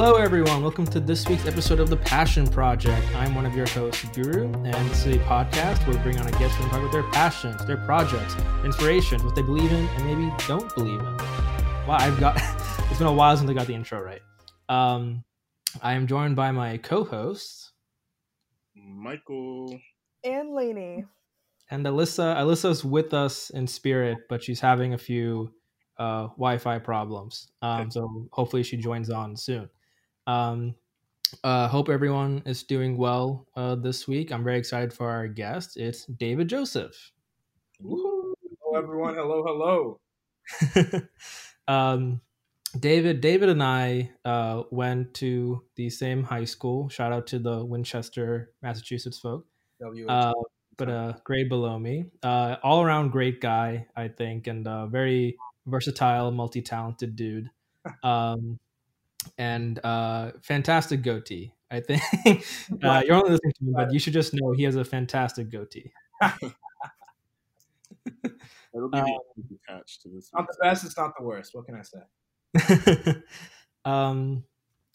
Hello, everyone. Welcome to this week's episode of The Passion Project. I'm one of your hosts, Guru, and this is a podcast where we bring on a guest and talk about their passions, their projects, inspirations, what they believe in, and maybe don't believe in. Wow, I've got it's been a while since I got the intro right. Um, I am joined by my co hosts, Michael. and Lainey. and Alyssa. Alyssa's with us in spirit, but she's having a few uh, Wi-Fi problems. Um, so hopefully she joins on soon. Um, uh, hope everyone is doing well uh, this week. I'm very excited for our guest. It's David Joseph. Hello, everyone. Hello, hello. um, David, David, and I uh, went to the same high school. Shout out to the Winchester, Massachusetts folk. W. Uh, but a grade below me. Uh, all around great guy, I think, and uh, very versatile, multi talented dude. Um, and uh, fantastic goatee. I think uh, you're only listening to me, but you should just know he has a fantastic goatee. It'll be um, attached to this. Not the best, it's not the worst. What can I say? um,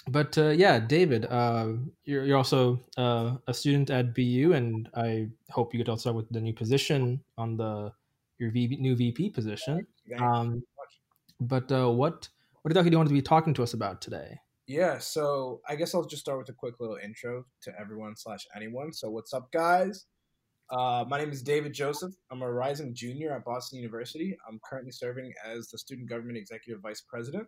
but uh, yeah, David, uh, you're, you're also uh, a student at BU, and I hope you get to start with the new position on the your v, new VP position. Um, but uh, what what exactly do you want to be talking to us about today? Yeah, so I guess I'll just start with a quick little intro to everyone slash anyone. So what's up, guys? Uh, my name is David Joseph. I'm a rising junior at Boston University. I'm currently serving as the Student Government Executive Vice President.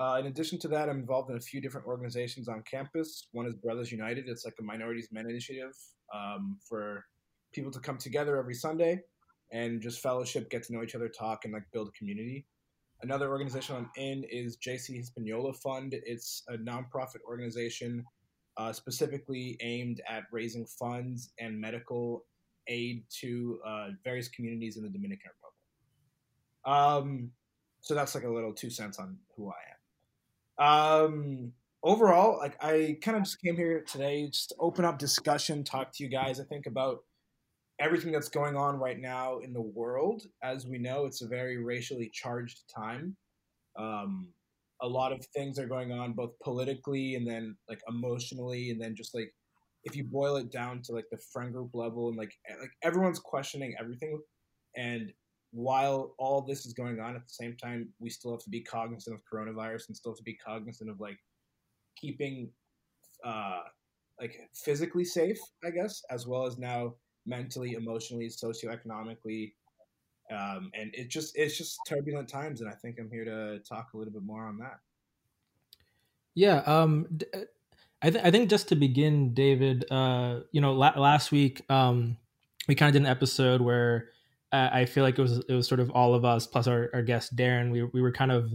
Uh, in addition to that, I'm involved in a few different organizations on campus. One is Brothers United. It's like a minorities men initiative um, for people to come together every Sunday and just fellowship, get to know each other, talk, and like build a community. Another organization I'm in is JC Hispaniola Fund. It's a nonprofit organization uh, specifically aimed at raising funds and medical aid to uh, various communities in the Dominican Republic. Um, so that's like a little two cents on who I am. Um, overall, like I kind of just came here today just to open up discussion, talk to you guys. I think about everything that's going on right now in the world. As we know, it's a very racially charged time. Um, a lot of things are going on, both politically and then like emotionally, and then just like if you boil it down to like the friend group level and like e- like everyone's questioning everything. And while all this is going on, at the same time, we still have to be cognizant of coronavirus and still have to be cognizant of like keeping uh like physically safe, I guess, as well as now mentally, emotionally, socioeconomically. Um, and it just it's just turbulent times, and I think I'm here to talk a little bit more on that. Yeah, um, I, th- I think just to begin, David, uh, you know, la- last week um, we kind of did an episode where uh, I feel like it was it was sort of all of us plus our, our guest Darren. We we were kind of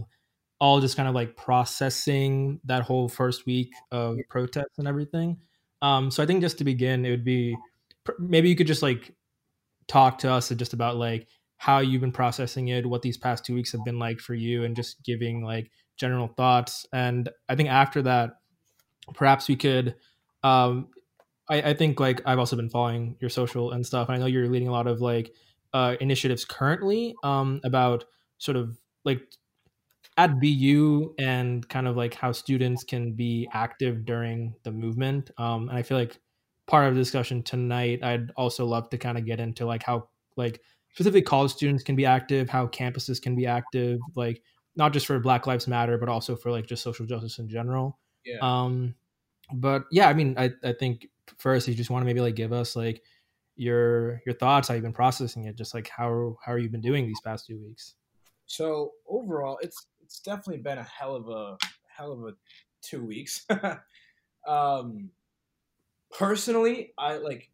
all just kind of like processing that whole first week of protests and everything. Um, so I think just to begin, it would be maybe you could just like talk to us just about like how you've been processing it, what these past two weeks have been like for you, and just giving like general thoughts. And I think after that, perhaps we could. Um, I, I think like I've also been following your social and stuff. And I know you're leading a lot of like uh, initiatives currently um, about sort of like at BU and kind of like how students can be active during the movement. Um, and I feel like part of the discussion tonight, I'd also love to kind of get into like how like specifically college students can be active, how campuses can be active, like not just for Black Lives Matter, but also for like just social justice in general. Yeah. Um, but yeah, I mean, I, I think first you just want to maybe like give us like your your thoughts, how you've been processing it, just like how how are you been doing these past two weeks. So overall, it's it's definitely been a hell of a hell of a two weeks. um, personally, I like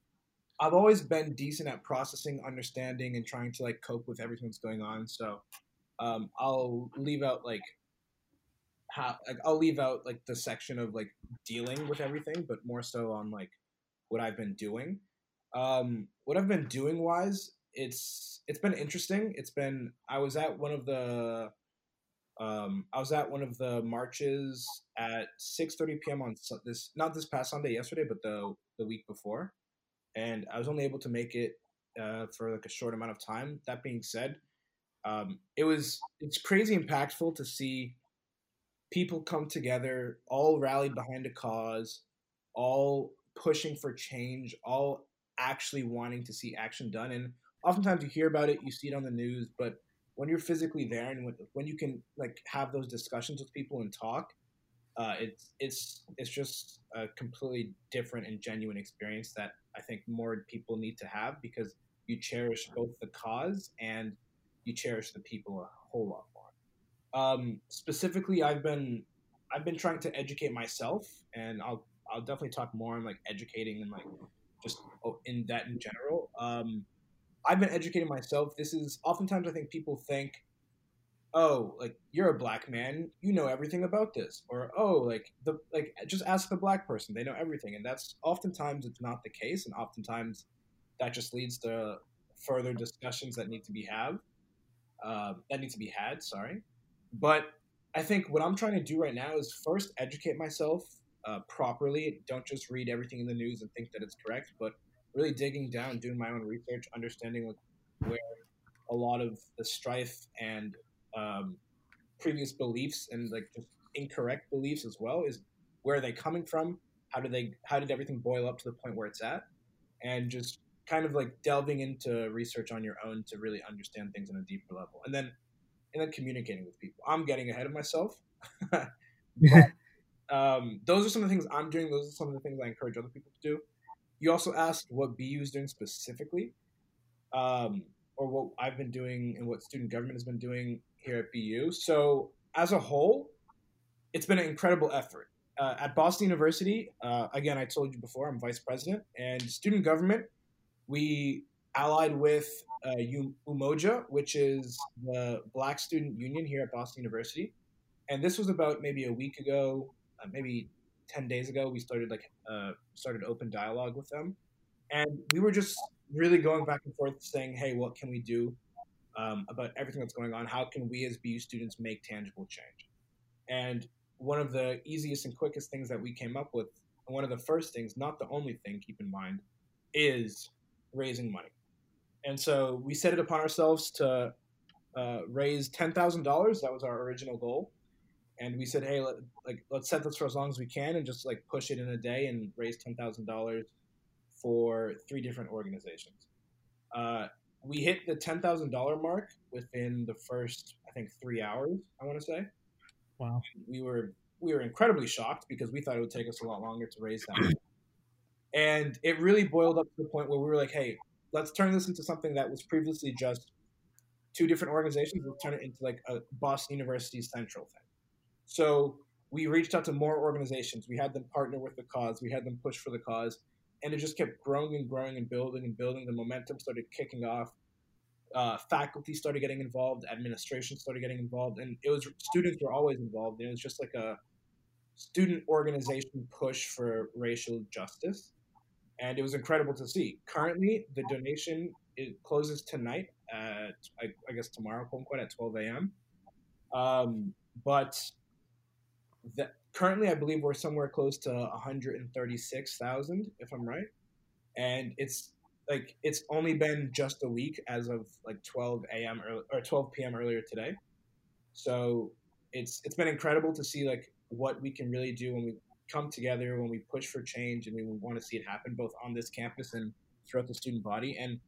I've always been decent at processing, understanding, and trying to like cope with everything that's going on. So um, I'll leave out like how like I'll leave out like the section of like dealing with everything, but more so on like what I've been doing. Um, what I've been doing wise, it's it's been interesting. It's been I was at one of the um, I was at one of the marches at 6:30 p.m. on this not this past Sunday yesterday, but the the week before, and I was only able to make it uh, for like a short amount of time. That being said, um, it was it's crazy impactful to see people come together, all rallied behind a cause, all pushing for change, all actually wanting to see action done. And oftentimes you hear about it, you see it on the news, but when you're physically there and when, when you can like have those discussions with people and talk, uh, it's it's it's just a completely different and genuine experience that I think more people need to have because you cherish both the cause and you cherish the people a whole lot more. Um, specifically, I've been I've been trying to educate myself, and I'll I'll definitely talk more on like educating and like just oh, in that in general. Um, I've been educating myself. This is oftentimes I think people think, oh, like you're a black man, you know everything about this, or oh, like the like just ask the black person, they know everything, and that's oftentimes it's not the case, and oftentimes that just leads to further discussions that need to be have uh, that need to be had. Sorry, but I think what I'm trying to do right now is first educate myself uh, properly. Don't just read everything in the news and think that it's correct, but really digging down, doing my own research, understanding like where a lot of the strife and um, previous beliefs and like just incorrect beliefs as well is where are they coming from? How did they? How did everything boil up to the point where it's at? And just kind of like delving into research on your own to really understand things on a deeper level, and then and then communicating with people. I'm getting ahead of myself. but, um, those are some of the things I'm doing. Those are some of the things I encourage other people to do. You also asked what BU is doing specifically, um, or what I've been doing and what student government has been doing here at BU. So as a whole, it's been an incredible effort. Uh, at Boston University, uh, again, I told you before, I'm vice president, and student government, we allied with uh, Umoja, which is the Black Student Union here at Boston University. And this was about maybe a week ago, uh, maybe 10 days ago, we started like uh, started open dialogue with them. And we were just really going back and forth saying, hey, what can we do um, about everything that's going on? How can we as BU students make tangible change? And one of the easiest and quickest things that we came up with, one of the first things, not the only thing, keep in mind, is raising money. And so we set it upon ourselves to uh, raise ten thousand dollars. That was our original goal, and we said, hey, let, like let's set this for as long as we can, and just like push it in a day and raise ten thousand dollars for three different organizations. Uh, we hit the ten thousand dollar mark within the first, I think, three hours. I want to say. Wow. We were we were incredibly shocked because we thought it would take us a lot longer to raise that. and it really boiled up to the point where we were like, hey, let's turn this into something that was previously just two different organizations. Let's turn it into like a Boston University central thing. So we reached out to more organizations. We had them partner with the cause. We had them push for the cause, and it just kept growing and growing and building and building. The momentum started kicking off. Uh, faculty started getting involved. Administration started getting involved, and it was students were always involved. And it was just like a student organization push for racial justice and it was incredible to see. Currently, the donation it closes tonight at I, I guess tomorrow, quote unquote, at 12 a.m. Um, but the, currently, I believe we're somewhere close to 136,000, if I'm right, and it's like it's only been just a week as of like 12 a.m. or 12 p.m. earlier today. So it's it's been incredible to see like what we can really do when we come together, when we push for change, and we want to see it happen both on this campus and throughout the student body. And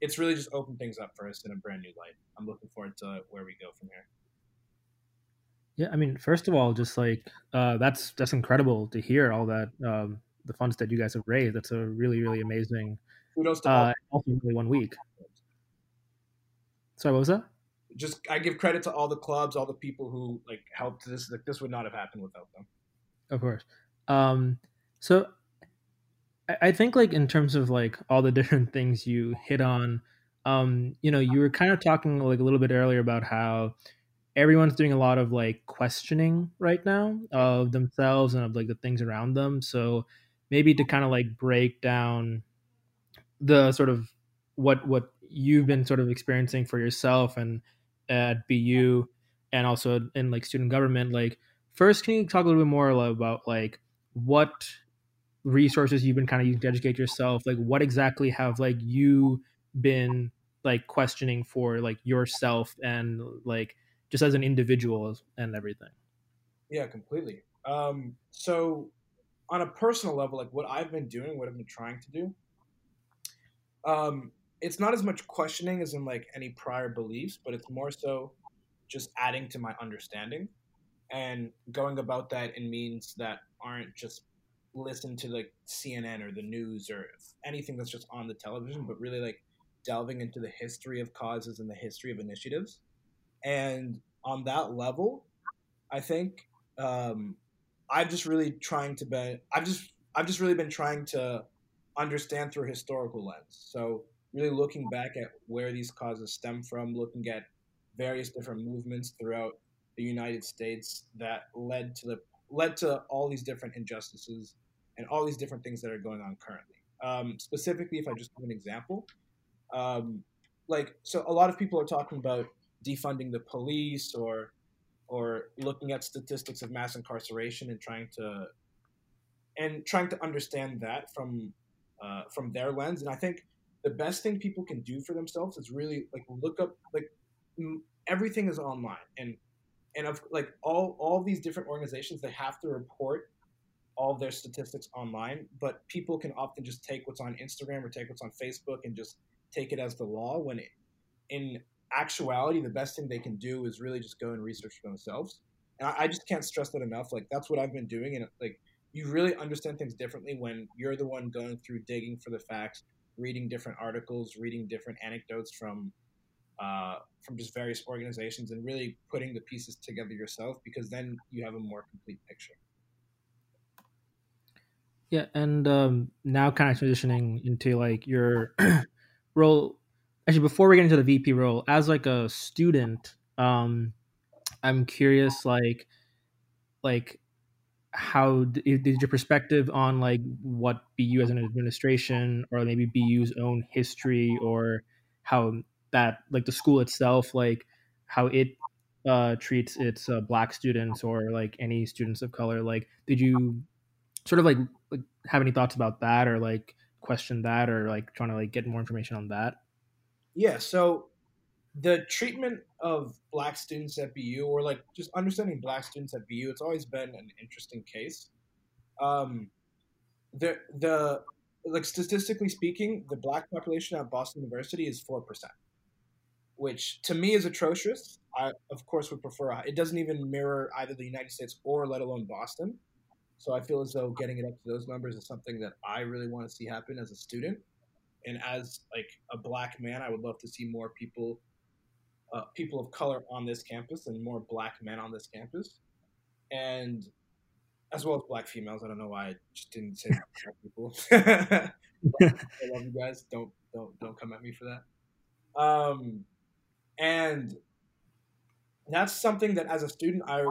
it's really just opened things up for us in a brand new light. I'm looking forward to where we go from here. Yeah, I mean, first of all, just like uh, that's that's incredible to hear all that um, the funds that you guys have raised. That's a really really amazing. Kudos to uh, also really one week. Sorry, what was that? Just I give credit to all the clubs, all the people who like helped this. Like this would not have happened without them. Of course. Um, so I think like in terms of like all the different things you hit on, um, you know, you were kind of talking like a little bit earlier about how everyone's doing a lot of like questioning right now of themselves and of like the things around them. So maybe to kind of like break down the sort of what what you've been sort of experiencing for yourself and at BU and also in like student government, like first can you talk a little bit more about like what resources you've been kind of using to educate yourself like what exactly have like you been like questioning for like yourself and like just as an individual and everything Yeah, completely. Um, so, on a personal level, like what I've been doing, what I've been trying to do, um, it's not as much questioning as in like any prior beliefs, but it's more so just adding to my understanding and going about that in means that aren't just listen to like CNN or the news or anything that's just on the television, but really like delving into the history of causes and the history of initiatives. And on that level, I think um, I've just really trying to be. I've just I've just really been trying to understand through a historical lens. So really looking back at where these causes stem from, looking at various different movements throughout the United States that led to the led to all these different injustices and all these different things that are going on currently. Um, specifically, if I just give an example, um, like so, a lot of people are talking about defunding the police or or looking at statistics of mass incarceration and trying to and trying to understand that from uh, from their lens. And I think the best thing people can do for themselves is really like look up like everything is online and and of like all all these different organizations they have to report all their statistics online but people can often just take what's on instagram or take what's on facebook and just take it as the law when it, in actuality the best thing they can do is really just go and research for themselves and I, I just can't stress that enough like that's what i've been doing and like you really understand things differently when you're the one going through digging for the facts reading different articles reading different anecdotes from uh, from just various organizations and really putting the pieces together yourself because then you have a more complete picture. Yeah, and um, now kind of transitioning into like your role. Actually, before we get into the VP role, as like a student, um, I'm curious, like, like how did your perspective on like what BU as an administration, or maybe BU's own history, or how that like the school itself like how it uh, treats its uh, black students or like any students of color like did you sort of like, like have any thoughts about that or like question that or like trying to like get more information on that yeah so the treatment of black students at bu or like just understanding black students at bu it's always been an interesting case um the the like statistically speaking the black population at boston university is 4% which to me is atrocious. I, of course, would prefer it doesn't even mirror either the United States or let alone Boston. So I feel as though getting it up to those numbers is something that I really want to see happen as a student, and as like a black man, I would love to see more people, uh, people of color on this campus and more black men on this campus, and as well as black females. I don't know why I just didn't say black people. I love you guys. Don't don't don't come at me for that. Um, and that's something that as a student I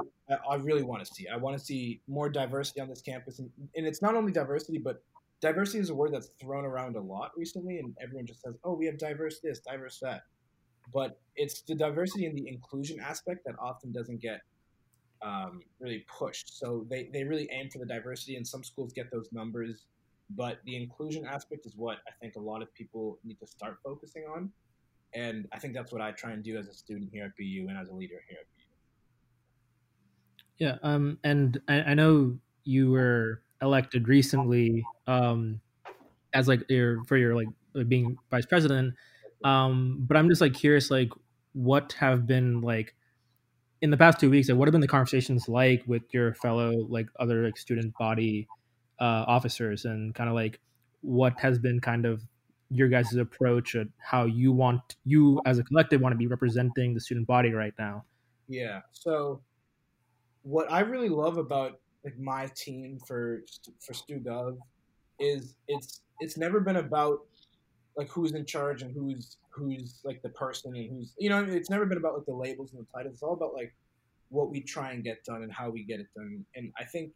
I really want to see. I want to see more diversity on this campus, and, and it's not only diversity, but diversity is a word that's thrown around a lot recently, and everyone just says, "Oh, we have diverse this, diverse that," but it's the diversity and the inclusion aspect that often doesn't get um, really pushed. So they they really aim for the diversity, and some schools get those numbers, but the inclusion aspect is what I think a lot of people need to start focusing on and I think that's what I try and do as a student here at BU and as a leader here at BU. Yeah, um, and I, I know you were elected recently um, as like your for your like being vice president, um, but I'm just like curious, like what have been like in the past two weeks, like what have been the conversations like with your fellow like other like student body uh, officers, and kind of like what has been kind of your guys' approach and how you want you as a collective want to be representing the student body right now. Yeah. So what I really love about like my team for for StuGov is it's it's never been about like who's in charge and who's who's like the person and who's you know it's never been about like the labels and the titles. It's all about like what we try and get done and how we get it done. And I think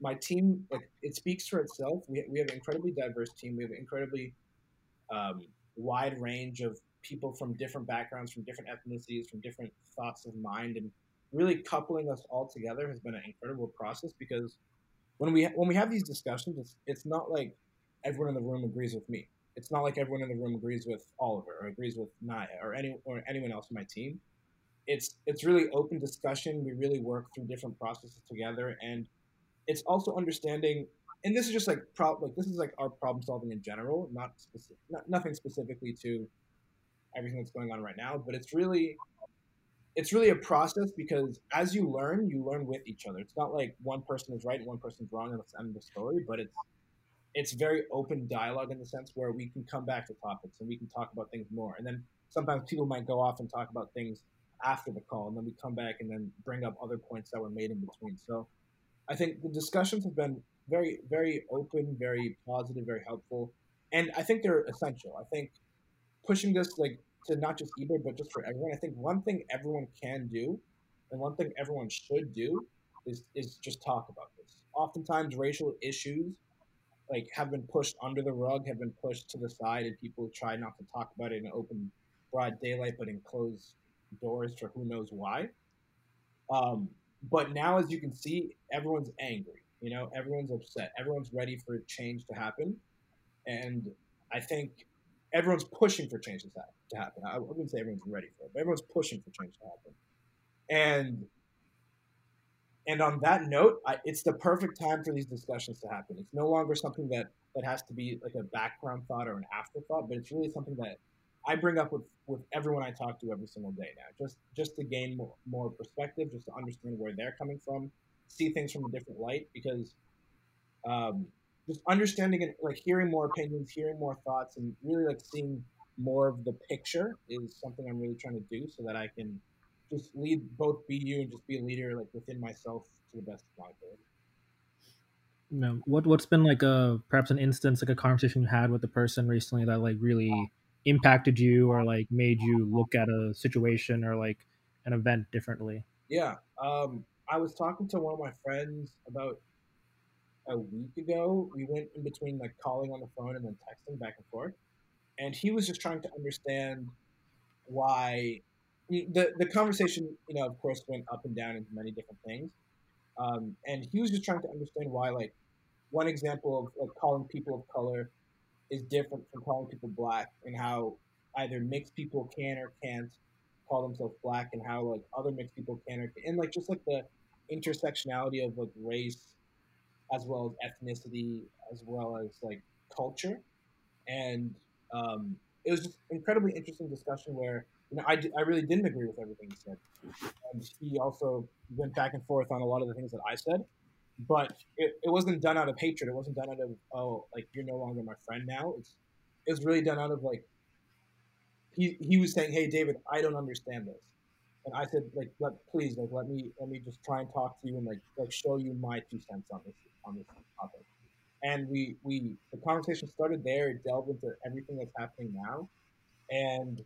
my team like it speaks for itself. We we have an incredibly diverse team. We have an incredibly um, wide range of people from different backgrounds, from different ethnicities, from different thoughts of mind, and really coupling us all together has been an incredible process because when we when we have these discussions, it's, it's not like everyone in the room agrees with me. It's not like everyone in the room agrees with Oliver or agrees with Naya or any or anyone else in my team. it's it's really open discussion. We really work through different processes together, and it's also understanding. And this is just like pro- like this is like our problem solving in general, not specific, not, nothing specifically to everything that's going on right now, but it's really it's really a process because as you learn, you learn with each other. It's not like one person is right and one person's wrong and that's the end of the story, but it's it's very open dialogue in the sense where we can come back to topics and we can talk about things more. And then sometimes people might go off and talk about things after the call, and then we come back and then bring up other points that were made in between. So I think the discussions have been very, very open, very positive, very helpful, and I think they're essential. I think pushing this like to not just eBay but just for everyone. I think one thing everyone can do, and one thing everyone should do, is is just talk about this. Oftentimes, racial issues like have been pushed under the rug, have been pushed to the side, and people try not to talk about it in open, broad daylight, but in closed doors for who knows why. Um, but now, as you can see, everyone's angry. You know, everyone's upset. Everyone's ready for change to happen, and I think everyone's pushing for change to happen. I wouldn't say everyone's ready for it, but everyone's pushing for change to happen. And and on that note, I, it's the perfect time for these discussions to happen. It's no longer something that that has to be like a background thought or an afterthought, but it's really something that I bring up with with everyone I talk to every single day now, just just to gain more, more perspective, just to understand where they're coming from, see things from a different light, because um, just understanding it, like hearing more opinions, hearing more thoughts, and really like seeing more of the picture is something I'm really trying to do, so that I can just lead both BU and just be a leader like within myself to the best of my ability. You know, what what's been like a perhaps an instance like a conversation you had with a person recently that like really impacted you or like made you look at a situation or like an event differently? Yeah, um, I was talking to one of my friends about a week ago. We went in between like calling on the phone and then texting back and forth, and he was just trying to understand why the the conversation, you know, of course, went up and down into many different things. Um, and he was just trying to understand why, like, one example of like calling people of color is different from calling people black, and how either mixed people can or can't call themselves black, and how like other mixed people can or and like just like the intersectionality of like race as well as ethnicity as well as like culture, and um, it was just incredibly interesting discussion where you know, I, I really didn't agree with everything he said. And he also went back and forth on a lot of the things that I said. But it, it wasn't done out of hatred. It wasn't done out of, oh, like, you're no longer my friend now. It's, it was really done out of, like, he, he was saying, hey, David, I don't understand this. And I said, like, let, please, like, let me, let me just try and talk to you and, like, like show you my two cents on this, on this topic. And we, we, the conversation started there. It delved into everything that's happening now. And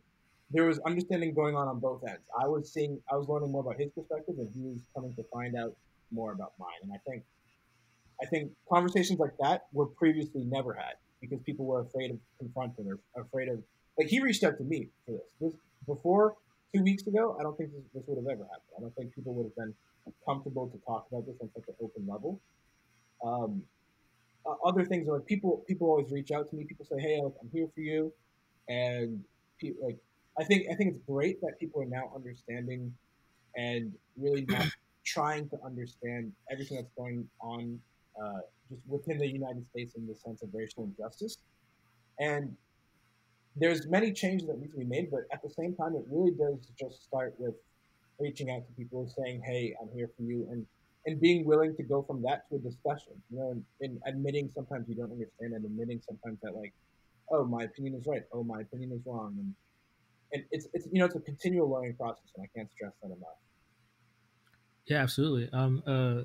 there was understanding going on on both ends. I was seeing, I was learning more about his perspective, and he was coming to find out more about mine. And I think, I think conversations like that were previously never had because people were afraid of confronting or afraid of. Like he reached out to me for this. This before two weeks ago. I don't think this, this would have ever happened. I don't think people would have been comfortable to talk about this on such an open level. Um, other things are like people. People always reach out to me. People say, "Hey, I'm here for you," and like I think I think it's great that people are now understanding and really not trying to understand everything that's going on uh, just within the United States in the sense of racial injustice. And there's many changes that need to be made, but at the same time, it really does just start with reaching out to people, saying, "Hey, I'm here for you," and and being willing to go from that to a discussion. You know, and, and admitting sometimes you don't understand, and admitting sometimes that like, "Oh, my opinion is right. Oh, my opinion is wrong," and and it's it's you know it's a continual learning process, and I can't stress that enough. Yeah, absolutely. Um, uh,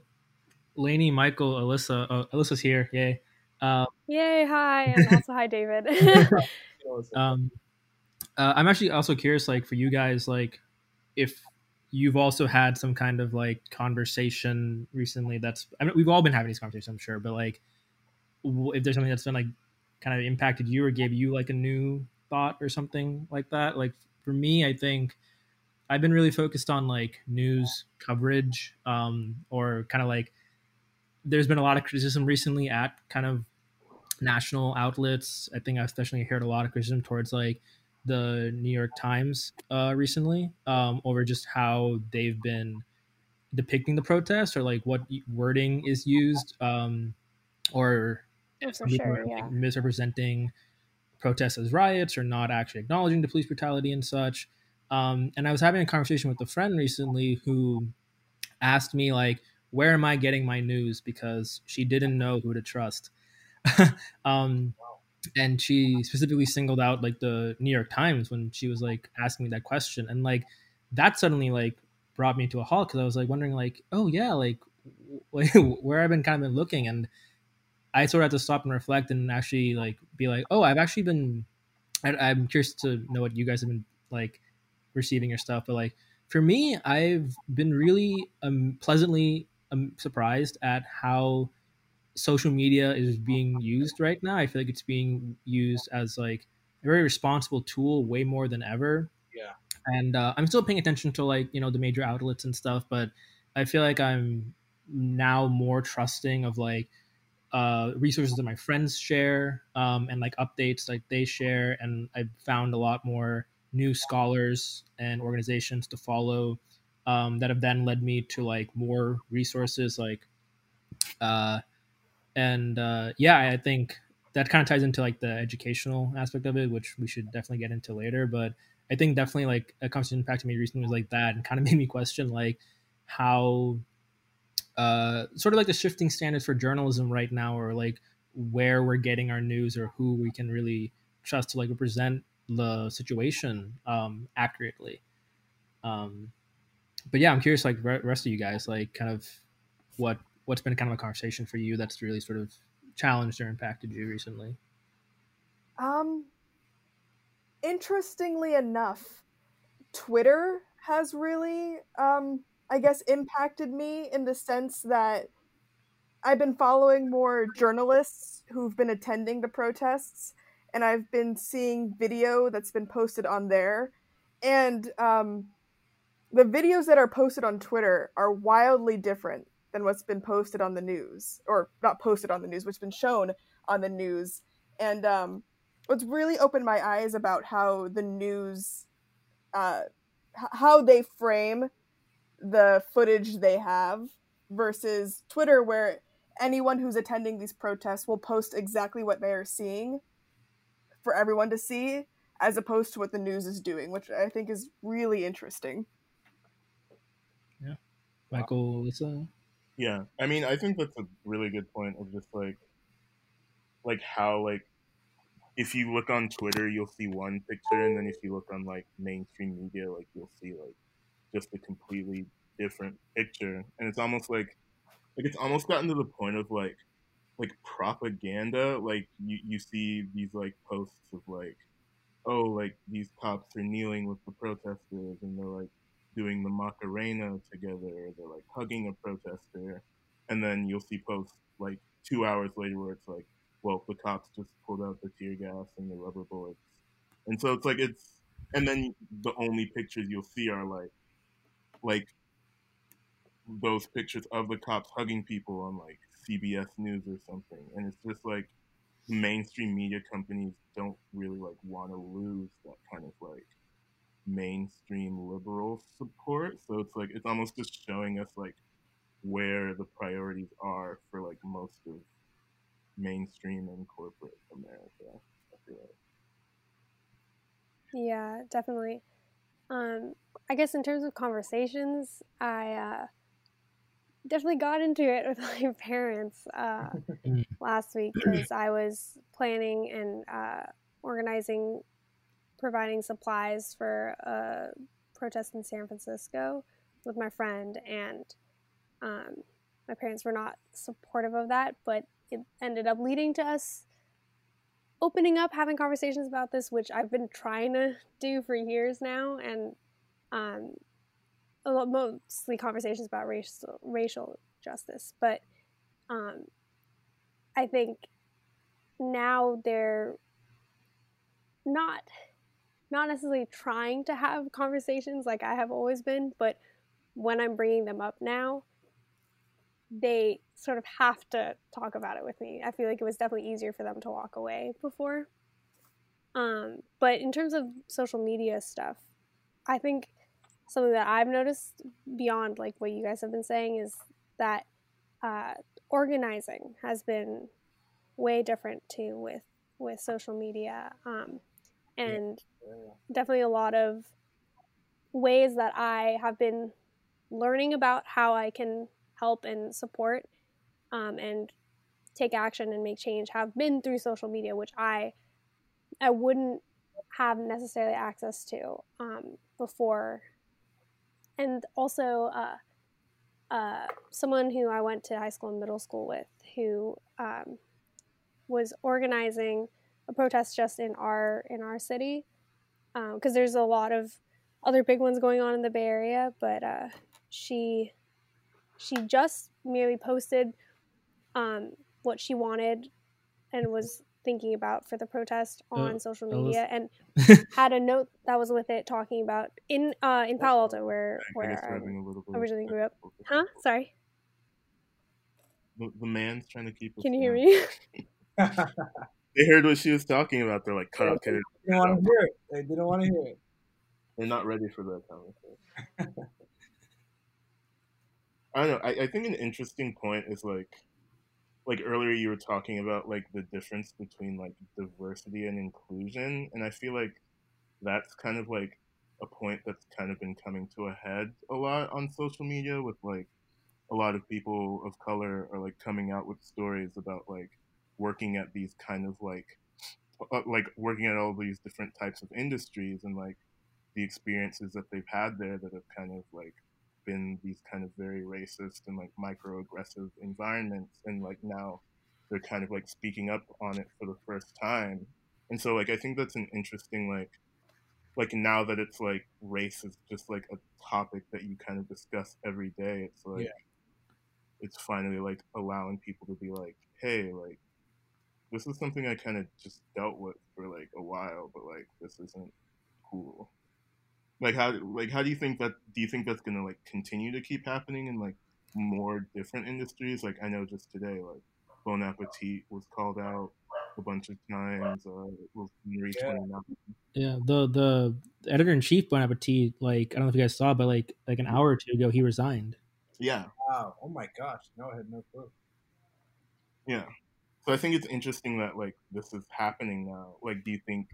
Lainey, Michael, Alyssa, uh, Alyssa's here. Yay! Um, Yay! Hi, and also hi, David. um, uh, I'm actually also curious, like for you guys, like if you've also had some kind of like conversation recently. That's I mean, we've all been having these conversations, I'm sure, but like if there's something that's been like kind of impacted you or gave you like a new thought or something like that. Like for me, I think I've been really focused on like news coverage um, or kind of like there's been a lot of criticism recently at kind of national outlets. I think I've especially heard a lot of criticism towards like the New York Times uh, recently um, over just how they've been depicting the protests or like what wording is used um, or sure, yeah. misrepresenting protests as riots or not actually acknowledging the police brutality and such. Um, and I was having a conversation with a friend recently who asked me like, "Where am I getting my news?" Because she didn't know who to trust. um, and she specifically singled out like the New York Times when she was like asking me that question, and like that suddenly like brought me to a halt because I was like wondering like, oh yeah, like where I've been kind of been looking, and I sort of had to stop and reflect and actually like be like, oh, I've actually been. I, am curious to know what you guys have been like receiving your stuff, but like for me, I've been really um, pleasantly um, surprised at how social media is being used right now. I feel like it's being used as like a very responsible tool, way more than ever. Yeah. And uh, I'm still paying attention to like you know the major outlets and stuff, but I feel like I'm now more trusting of like uh, resources that my friends share um, and like updates like they share, and I've found a lot more new scholars and organizations to follow um, that have then led me to like more resources like uh, and uh, yeah, I think that kind of ties into like the educational aspect of it, which we should definitely get into later. But I think definitely like a constant impact to me recently was like that, and kind of made me question like how uh, sort of like the shifting standards for journalism right now, or like where we're getting our news, or who we can really trust to like represent the situation um, accurately. Um, but yeah, I'm curious, like rest of you guys, like kind of what what's been kind of a conversation for you that's really sort of challenged or impacted you recently? Um, interestingly enough, Twitter has really, um, I guess, impacted me in the sense that I've been following more journalists who've been attending the protests, and I've been seeing video that's been posted on there. And um, the videos that are posted on Twitter are wildly different than what's been posted on the news, or not posted on the news, what's been shown on the news. And um, what's really opened my eyes about how the news, uh, how they frame the footage they have versus Twitter, where anyone who's attending these protests will post exactly what they are seeing for everyone to see, as opposed to what the news is doing, which I think is really interesting. Yeah, Michael, Lisa. Yeah, I mean, I think that's a really good point of just like, like how like, if you look on Twitter, you'll see one picture, and then if you look on like mainstream media, like you'll see like just a completely different picture, and it's almost like, like it's almost gotten to the point of like, like propaganda. Like you you see these like posts of like, oh, like these cops are kneeling with the protesters, and they're like doing the Macarena together, they're like hugging a protester, and then you'll see posts like two hours later where it's like, well, the cops just pulled out the tear gas and the rubber bullets, and so it's like it's, and then the only pictures you'll see are like, like those pictures of the cops hugging people on like CBS News or something, and it's just like mainstream media companies don't really like want to lose that kind of like mainstream liberal support. So it's like it's almost just showing us like where the priorities are for like most of mainstream and corporate America. Yeah, definitely. Um, I guess in terms of conversations, I uh, definitely got into it with my parents uh, mm. last week because I was planning and uh, organizing providing supplies for a protest in San Francisco with my friend, and um, my parents were not supportive of that, but it ended up leading to us opening up, having conversations about this, which I've been trying to do for years now, and um, a lot, mostly conversations about racial racial justice. But um, I think now they're not not necessarily trying to have conversations like I have always been, but when I'm bringing them up now, they sort of have to talk about it with me. I feel like it was definitely easier for them to walk away before. Um, but in terms of social media stuff, I think something that I've noticed beyond like what you guys have been saying is that uh, organizing has been way different too with with social media um, and yeah. Definitely a lot of ways that I have been learning about how I can help and support um, and take action and make change have been through social media, which I I wouldn't have necessarily access to um, before. And also, uh, uh, someone who I went to high school and middle school with, who um, was organizing a protest just in our in our city, because um, there's a lot of other big ones going on in the Bay Area. But uh, she she just merely posted um, what she wanted and was thinking about for the protest oh, on social media was... and had a note that was with it talking about in uh in Palo Alto where where I originally grew up. Huh? Sorry. The, the man's trying to keep. Can you hear me? they heard what she was talking about. They're like, cut out, cut it. They didn't want to hear it. They didn't want to hear it. They're not ready for that conversation. I don't know. I, I think an interesting point is like like earlier you were talking about like the difference between like diversity and inclusion and i feel like that's kind of like a point that's kind of been coming to a head a lot on social media with like a lot of people of color are like coming out with stories about like working at these kind of like uh, like working at all these different types of industries and like the experiences that they've had there that have kind of like been these kind of very racist and like microaggressive environments and like now they're kind of like speaking up on it for the first time and so like i think that's an interesting like like now that it's like race is just like a topic that you kind of discuss every day it's like yeah. it's finally like allowing people to be like hey like this is something i kind of just dealt with for like a while but like this isn't cool like how like how do you think that do you think that's gonna like continue to keep happening in like more different industries? Like I know just today, like Bon Appetit was called out a bunch of times. Uh, yeah. yeah, the the editor in chief Bon Appetit, like I don't know if you guys saw, but like like an hour or two ago, he resigned. Yeah. Wow. Oh my gosh. No, I had no clue. Yeah. So I think it's interesting that like this is happening now. Like, do you think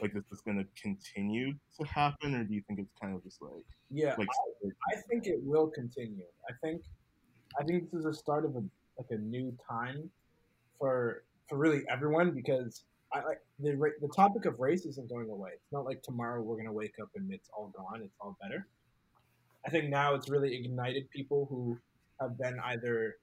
like this is going to continue to happen, or do you think it's kind of just like yeah? Like, I, I think it will continue. I think I think this is the start of a like a new time for for really everyone because I like the the topic of race isn't going away. It's not like tomorrow we're gonna wake up and it's all gone. It's all better. I think now it's really ignited people who have been either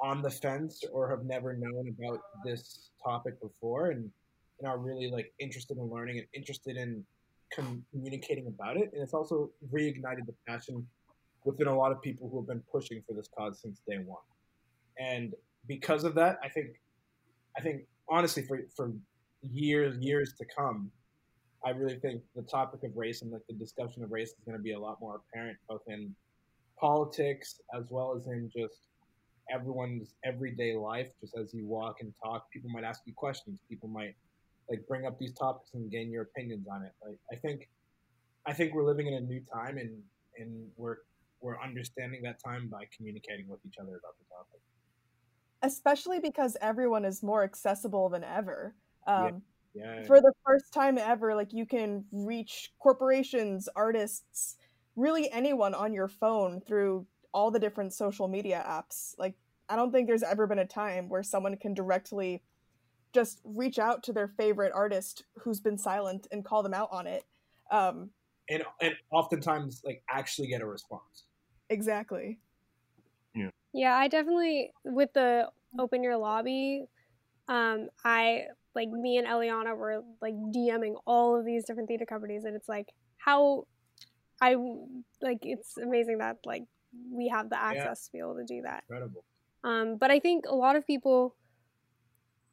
on the fence or have never known about this topic before and and are really like interested in learning and interested in communicating about it. And it's also reignited the passion within a lot of people who have been pushing for this cause since day one. And because of that, I think, I think honestly, for for years years to come, I really think the topic of race and like the discussion of race is going to be a lot more apparent both in politics as well as in just everyone's everyday life. Just as you walk and talk, people might ask you questions. People might like bring up these topics and gain your opinions on it. Like I think I think we're living in a new time and and we're we're understanding that time by communicating with each other about the topic. Especially because everyone is more accessible than ever. Um, yeah. Yeah. For the first time ever, like you can reach corporations, artists, really anyone on your phone through all the different social media apps. Like I don't think there's ever been a time where someone can directly just reach out to their favorite artist who's been silent and call them out on it. Um, and and oftentimes like actually get a response. Exactly. Yeah. Yeah, I definitely with the open your lobby, um, I like me and Eliana were like DMing all of these different theater companies, and it's like how I like it's amazing that like we have the access yeah. to be able to do that. Incredible. Um, but I think a lot of people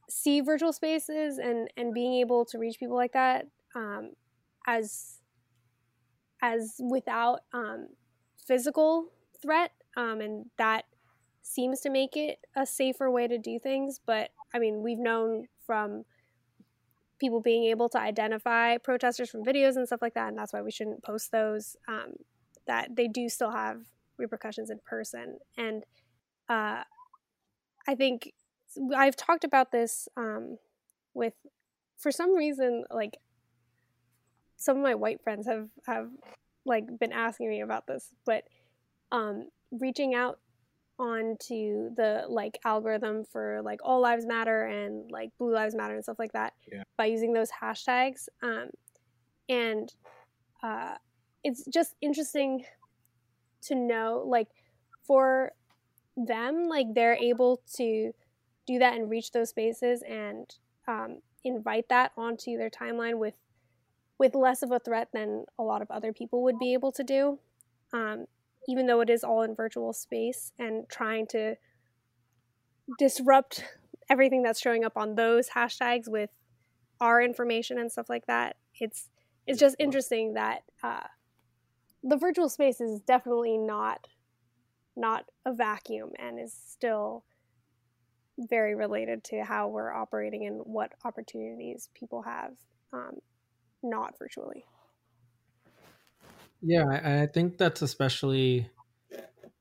see virtual spaces and and being able to reach people like that um, as as without um, physical threat um, and that seems to make it a safer way to do things but i mean we've known from people being able to identify protesters from videos and stuff like that, and that's why we shouldn't post those. Um, that they do still have repercussions in person, and uh, I think I've talked about this um, with, for some reason, like some of my white friends have have like been asking me about this, but um, reaching out onto the like algorithm for like all lives matter and like blue lives matter and stuff like that Yeah. by using those hashtags um, and uh, it's just interesting to know like for them like they're able to do that and reach those spaces and um, invite that onto their timeline with with less of a threat than a lot of other people would be able to do um, even though it is all in virtual space and trying to disrupt everything that's showing up on those hashtags with our information and stuff like that it's it's just interesting that uh, the virtual space is definitely not not a vacuum and is still very related to how we're operating and what opportunities people have um, not virtually Yeah, I, I think that's especially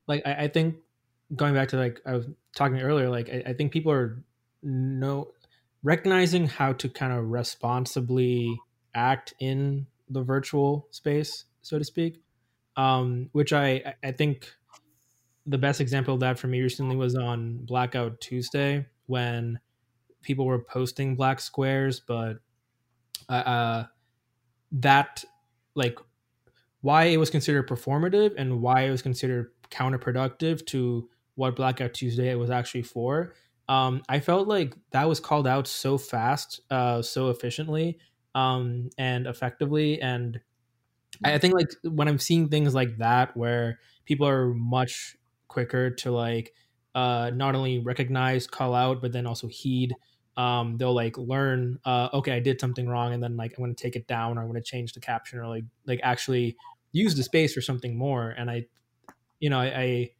like I, I think going back to like I was talking earlier, like I, I think people are no recognizing how to kind of responsibly act in the virtual space, so to speak. Um, which I I think the best example of that for me recently was on Blackout Tuesday when people were posting black squares, but uh, uh that like why it was considered performative and why it was considered counterproductive to what Blackout Tuesday was actually for. Um, I felt like that was called out so fast, uh, so efficiently, um, and effectively. And I think like when I'm seeing things like that, where people are much quicker to like uh, not only recognize, call out, but then also heed. Um, they'll like learn, uh, okay, I did something wrong, and then like I'm going to take it down, or I'm going to change the caption, or like like actually use the space for something more. And I, you know, I,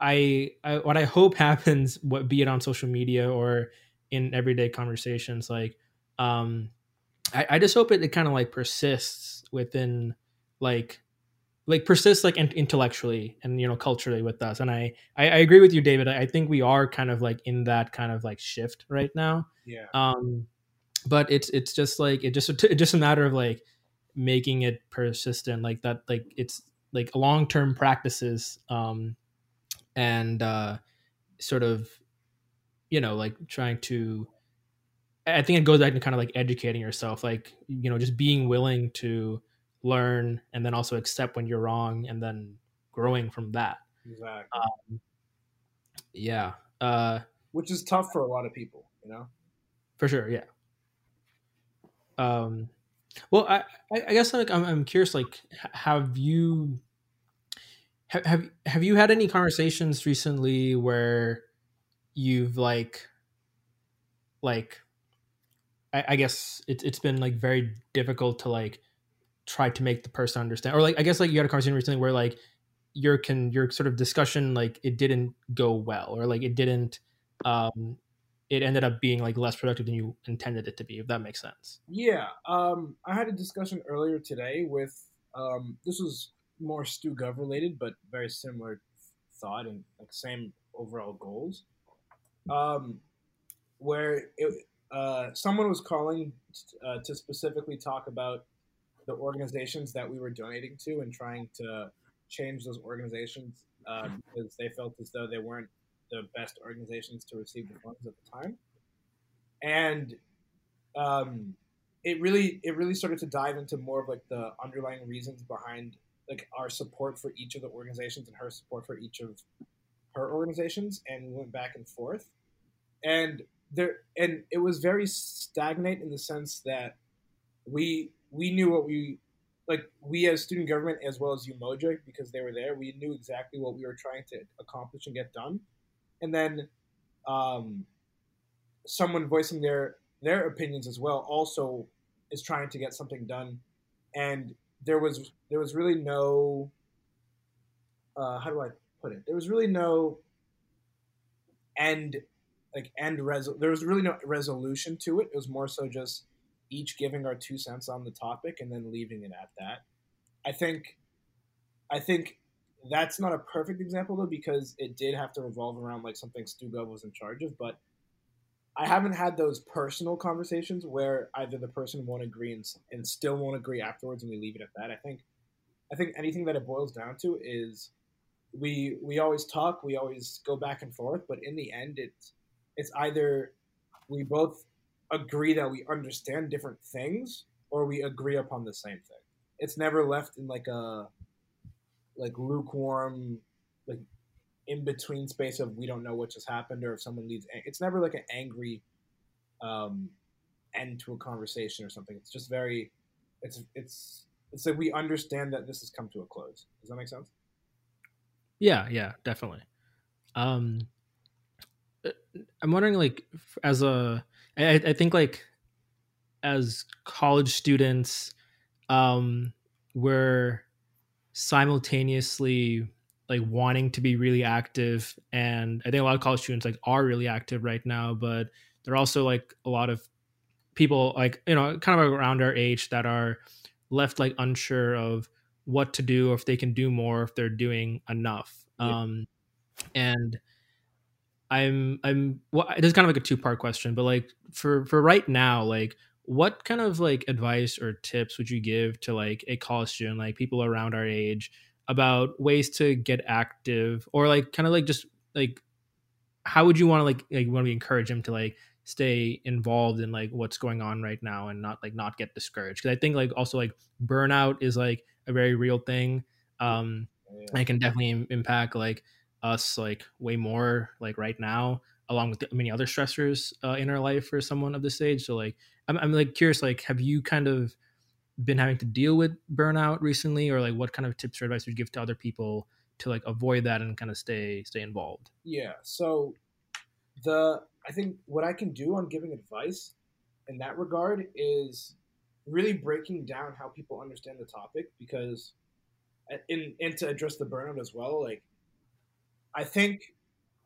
I, I, what I hope happens, what be it on social media or in everyday conversations, like, um, I, I just hope it, it kind of like persists within, like, like persists like in- intellectually and you know culturally with us. And I, I, I agree with you, David. I, I think we are kind of like in that kind of like shift right now. Yeah. Um, but it's it's just like it just it's just a matter of like making it persistent like that like it's like long-term practices um and uh sort of you know like trying to i think it goes back to kind of like educating yourself like you know just being willing to learn and then also accept when you're wrong and then growing from that Exactly. um yeah uh Which is tough for a lot of people, you know? for sure yeah um well i i I guess like i'm, I'm curious like have you have, have have you had any conversations recently where you've like like i, I guess it's it's been like very difficult to like try to make the person understand or like i guess like you had a conversation recently where like your can your sort of discussion like it didn't go well or like it didn't um it ended up being like less productive than you intended it to be if that makes sense Yeah, um, I had a discussion earlier today with um, this was more Stu Gov related, but very similar thought and like same overall goals. Um, where it, uh, someone was calling uh, to specifically talk about the organizations that we were donating to and trying to change those organizations uh, because they felt as though they weren't the best organizations to receive the funds at the time. And um, it really it really started to dive into more of like the underlying reasons behind like our support for each of the organizations and her support for each of her organizations and we went back and forth and there and it was very stagnant in the sense that we we knew what we like we as student government as well as umoja because they were there we knew exactly what we were trying to accomplish and get done. And then um, someone voicing their their opinions as well also is trying to get something done. And there was there was really no uh, how do I put it? There was really no end like end resol there was really no resolution to it it was more so just each giving our two cents on the topic and then leaving it at that. I think I think that's not a perfect example though because it did have to revolve around like something Stu Stugov was in charge of, but I haven't had those personal conversations where either the person won't agree and, and still won't agree afterwards and we leave it at that. I think I think anything that it boils down to is we we always talk, we always go back and forth, but in the end it's it's either we both agree that we understand different things or we agree upon the same thing. It's never left in like a like lukewarm like in between space of we don't know what just happened or if someone leaves it's never like an angry um end to a conversation or something. It's just very it's it's it's like we understand that this has come to a close. Does that make sense? Yeah yeah definitely. Um i'm wondering like as a I, I think like as college students um we're simultaneously like wanting to be really active and i think a lot of college students like are really active right now but there are also like a lot of people like you know kind of around our age that are left like unsure of what to do or if they can do more if they're doing enough yeah. um and i'm i'm well this is kind of like a two part question but like for for right now like what kind of like advice or tips would you give to like a college student like people around our age about ways to get active or like kind of like just like how would you want to like like want to encourage them to like stay involved in like what's going on right now and not like not get discouraged because i think like also like burnout is like a very real thing um yeah. it can definitely impact like us like way more like right now along with many other stressors uh, in our life for someone of this age. So like I'm, I'm like curious like have you kind of been having to deal with burnout recently? Or like what kind of tips or advice would you give to other people to like avoid that and kind of stay stay involved? Yeah so the i think what i can do on giving advice in that regard is really breaking down how people understand the topic because in and to address the burnout as well like i think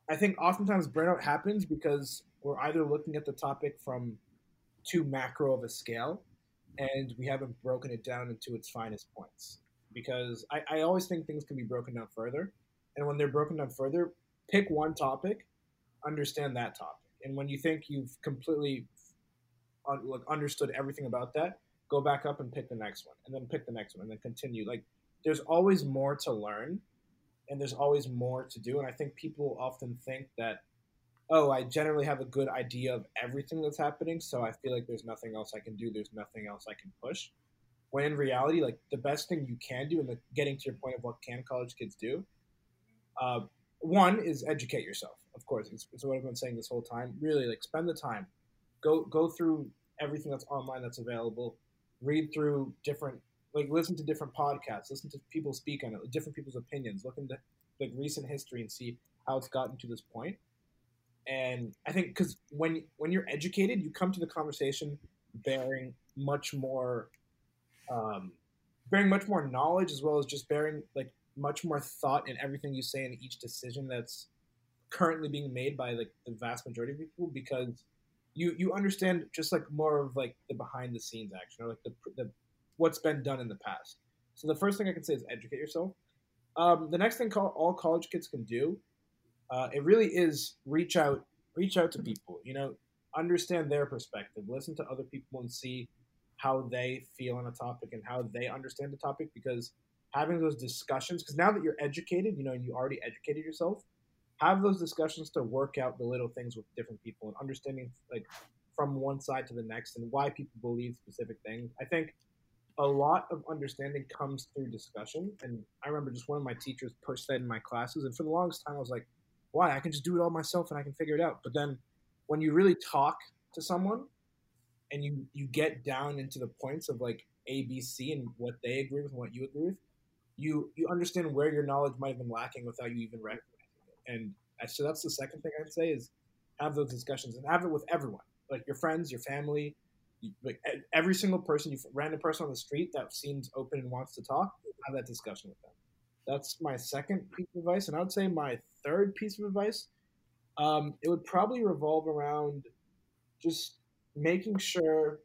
i think oftentimes burnout happens because we're either looking at the topic from too macro of a scale and we haven't broken it down into its finest points. Because I, I always think things can be broken down further. And when they're broken down further, pick one topic, understand that topic. And when you think you've completely like understood everything about that, go back up and pick the next one, and then pick the next one, and then continue. Like there's always more to learn, and there's always more to do. And I think people often think that oh, I generally have a good idea of everything that's happening, so I feel like there's nothing else I can do. There's nothing else I can push. When in reality, like the best thing you can do, and getting to your point of what can college kids do, uh, one is educate yourself. Of course, it's, it's what I've been saying this whole time. Really, like spend the time, go go through everything that's online that's available, read through different, like listen to different podcasts, listen to people speak on it, different people's opinions, look into like recent history and see how it's gotten to this point. and I think because when when you're educated, you come to the conversation bearing much more, um, bearing much more knowledge as well as just bearing like much more thought in everything you say in each decision that's currently being made by like the vast majority of people because you you understand just like more of like the behind the scenes action or like the, the what's been done in the past. So the first thing I can say is educate yourself. Um, the next thing all college kids can do uh, it really is reach out reach out to people you know understand their perspective listen to other people and see how they feel on a topic and how they understand the topic because having those discussions because now that you're educated you know you already educated yourself have those discussions to work out the little things with different people and understanding like from one side to the next and why people believe specific things i think a lot of understanding comes through discussion and i remember just one of my teachers pushed that in my classes and for the longest time i was like why? I can just do it all myself and I can figure it out. But then when you really talk to someone and you you get down into the points of like A, B, C and what they agree with and what you agree with, you you understand where your knowledge might have been lacking without you even recognizing it. And so that's the second thing I'd say is have those discussions and have it with everyone, like your friends, your family, like every single person, you random person on the street that seems open and wants to talk, have that discussion with them. That's my second piece of advice, and I would say my third piece of advice, um, it would probably revolve around just making sure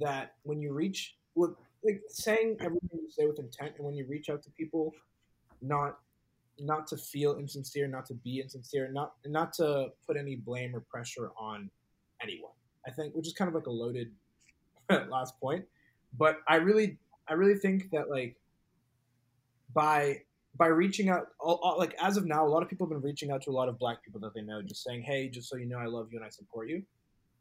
that when you reach, like saying everything you say with intent, and when you reach out to people, not not to feel insincere, not to be insincere, not not to put any blame or pressure on anyone. I think, which is kind of like a loaded last point, but I really, I really think that like by by reaching out, all, all, like as of now, a lot of people have been reaching out to a lot of Black people that they know, just saying, "Hey, just so you know, I love you and I support you,"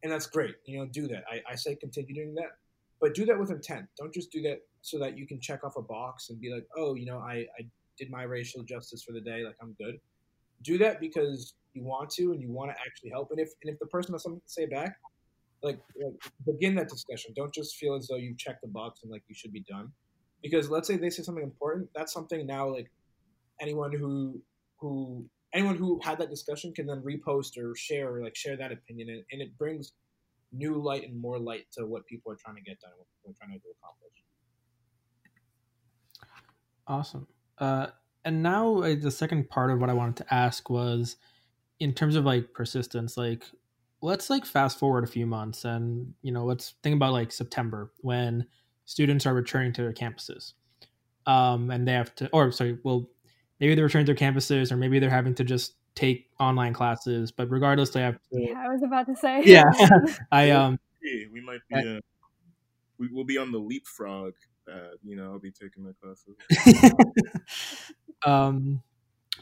and that's great. You know, do that. I, I say continue doing that, but do that with intent. Don't just do that so that you can check off a box and be like, "Oh, you know, I, I did my racial justice for the day. Like I'm good." Do that because you want to and you want to actually help. And if and if the person has something to say back, like, like begin that discussion. Don't just feel as though you've checked the box and like you should be done. Because let's say they say something important, that's something now like anyone who who anyone who had that discussion can then repost or share or like share that opinion and, and it brings new light and more light to what people are trying to get done what people are trying to accomplish awesome uh, and now uh, the second part of what i wanted to ask was in terms of like persistence like let's like fast forward a few months and you know let's think about like september when students are returning to their campuses. Um, and they have to or sorry well maybe they're returning to their campuses or maybe they're having to just take online classes but regardless they have to yeah i was about to say. Yeah. I um we might be uh, we will be on the leapfrog uh, you know i'll be taking my classes. Um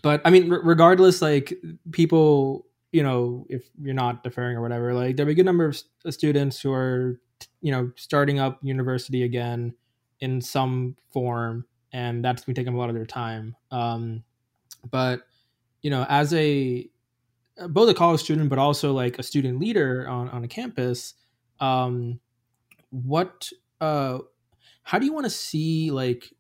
but i mean regardless like people you know if you're not deferring or whatever like there'll be a good number of students who are you know starting up university again in some form and that's been taking a lot of their time. Um, but you know, as a both a college student, but also like a student leader on on a campus, um, what uh, how do you want to see like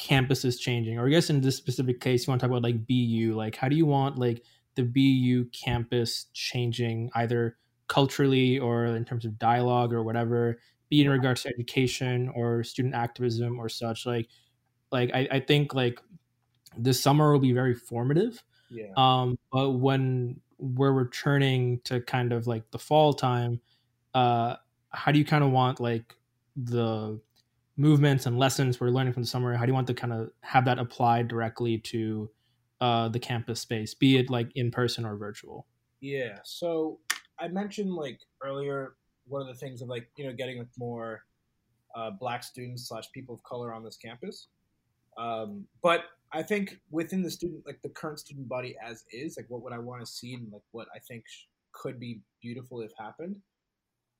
campuses changing? Or I guess in this specific case, you want to talk about like BU. Like, how do you want like the BU campus changing either culturally or in terms of dialogue or whatever, be in regards to education or student activism or such? Like, like I, I think like this summer will be very formative. Yeah. Um, but when we're returning to kind of like the fall time, uh, how do you kind of want like the movements and lessons we're learning from the summer? How do you want to kind of have that applied directly to uh, the campus space, be it like in person or virtual? Yeah. So I mentioned like earlier one of the things of like you know getting more uh, black students slash people of color on this campus. Um, but I think within the student, like the current student body as is, like what would I want to see and like what I think could be beautiful if happened.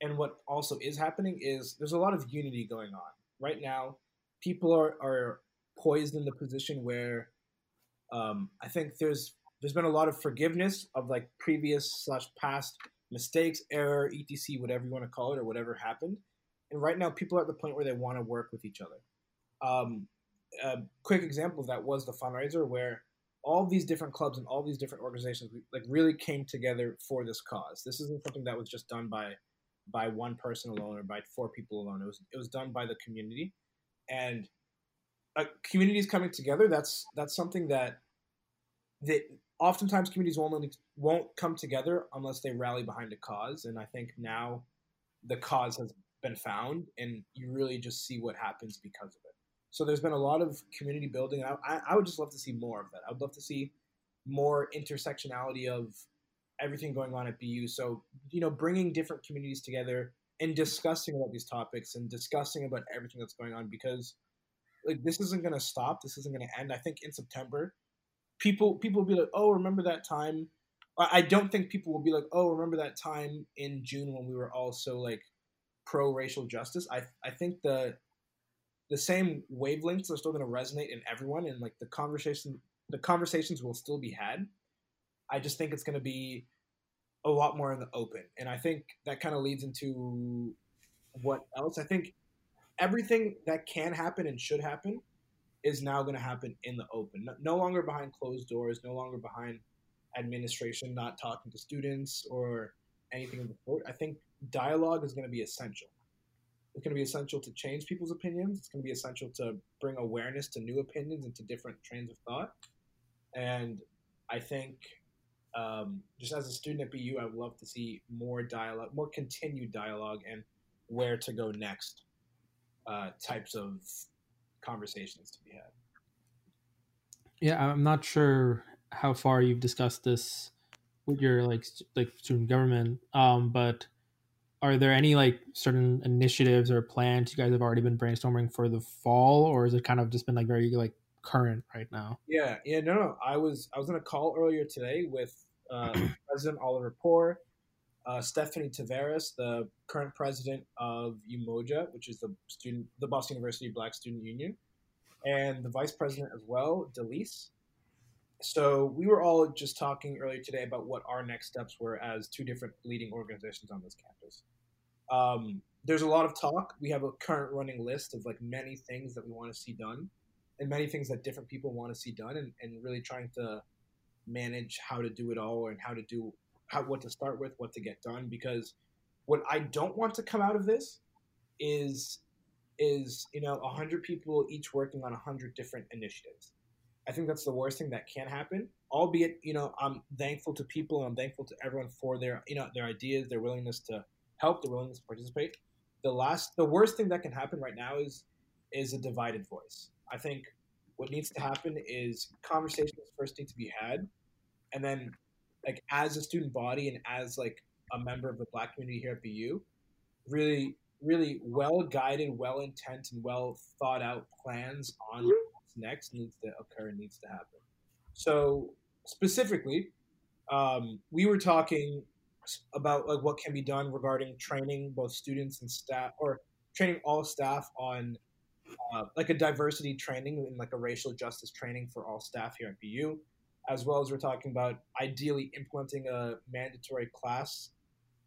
And what also is happening is there's a lot of unity going on right now. People are are poised in the position where um, I think there's there's been a lot of forgiveness of like previous slash past mistakes, error, etc., whatever you want to call it, or whatever happened. And right now, people are at the point where they want to work with each other. Um, a quick example of that was the fundraiser where all these different clubs and all these different organizations like really came together for this cause. This isn't something that was just done by by one person alone or by four people alone. It was it was done by the community, and uh, communities coming together. That's that's something that that oftentimes communities won't won't come together unless they rally behind a cause. And I think now the cause has been found, and you really just see what happens because of it. So there's been a lot of community building. I, I would just love to see more of that. I would love to see more intersectionality of everything going on at BU. So, you know, bringing different communities together and discussing about these topics and discussing about everything that's going on because like this isn't to stop. This isn't to end. I think in September, people people will be like, "Oh, remember that time?" I don't think people will be like, "Oh, remember that time in June when we were all so like pro racial justice." I I think the the same wavelengths are still going to resonate in everyone, and like the conversation, the conversations will still be had. I just think it's going to be a lot more in the open, and I think that kind of leads into what else. I think everything that can happen and should happen is now going to happen in the open, no, no longer behind closed doors, no longer behind administration not talking to students or anything of the sort. I think dialogue is going to be essential. It's going to be essential to change people's opinions. It's going to be essential to bring awareness to new opinions and to different trains of thought. And I think um, just as a student at BU, I would love to see more dialogue, more continued dialogue, and where to go next uh, types of conversations to be had. Yeah, I'm not sure how far you've discussed this with your like like student government, um, but are there any like certain initiatives or plans you guys have already been brainstorming for the fall, or is it kind of just been like very like current right now? Yeah, yeah, no, no. I was I was on a call earlier today with uh, President Oliver Poor, uh, Stephanie Taveras, the current president of Umoja, which is the student, the Boston University Black Student Union, and the vice president as well, Delise. So we were all just talking earlier today about what our next steps were as two different leading organizations on this campus. Um, there's a lot of talk. We have a current running list of like many things that we want to see done, and many things that different people want to see done, and, and really trying to manage how to do it all and how to do how what to start with, what to get done. Because what I don't want to come out of this is is you know a hundred people each working on a hundred different initiatives. I think that's the worst thing that can happen. Albeit, you know, I'm thankful to people and I'm thankful to everyone for their you know their ideas, their willingness to help, their willingness to participate. The last, the worst thing that can happen right now is is a divided voice. I think what needs to happen is conversations first need to be had, and then like as a student body and as like a member of the black community here at BU, really, really well guided, well intent, and well thought out plans on what's next needs to occur and needs to happen. So specifically, um, we were talking about like what can be done regarding training both students and staff or training all staff on uh, like a diversity training and like a racial justice training for all staff here at BU as well as we're talking about ideally implementing a mandatory class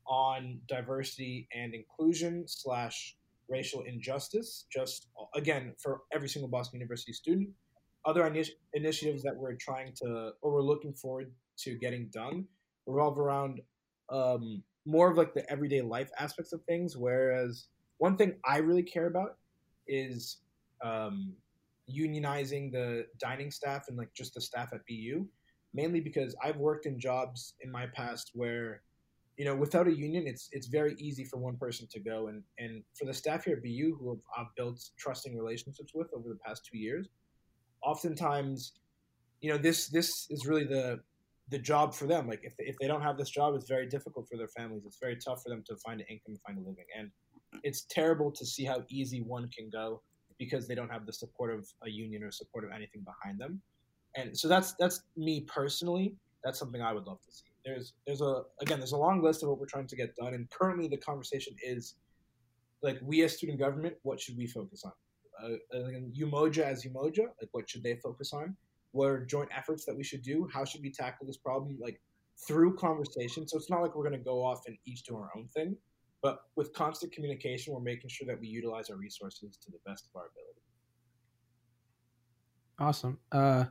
on diversity and inclusion slash racial injustice just again for every single boston university student. Other initi- initiatives that we're trying to or we're looking forward to getting done revolve around um, more of like the everyday life aspects of things whereas one thing i really care about is um, unionizing the dining staff and like just the staff at BU, mainly because I've worked in jobs in my past where, you know, without a union, it's it's very easy for one person to go, and and for the staff here at BU who have I've built trusting relationships with over the past two years, oftentimes, you know, this this is really the the job for them. Like if they, if they don't have this job, it's very difficult for their families. It's very tough for them to find an income find a living, and it's terrible to see how easy one can go because they don't have the support of a union or support of anything behind them. And so that's that's me personally. That's something I would love to see. There's there's a again there's a long list of what we're trying to get done, and currently the conversation is like we as student government, what should we focus on? Uh, Umoja as Umoja, like what should they focus on? What are joint efforts that we should do? How should we tackle this problem? Like through conversation. So it's not like we're going to go off and each do our own thing. But with constant communication, we're making sure that we utilize our resources to the best of our ability. Awesome. Uh,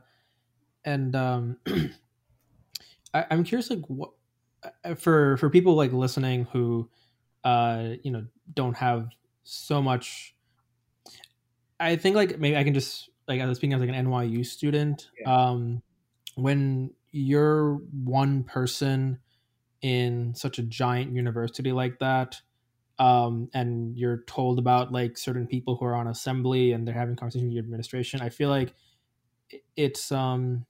and um, I, am curious, like, what uh, for for people like listening who, uh, you know, don't have so much. I think like maybe I can just like I was speaking as like an NYU student. Yeah. Um, when you're one person in such a giant university like that um, and you're told about like certain people who are on assembly and they're having conversations with your administration i feel like it's um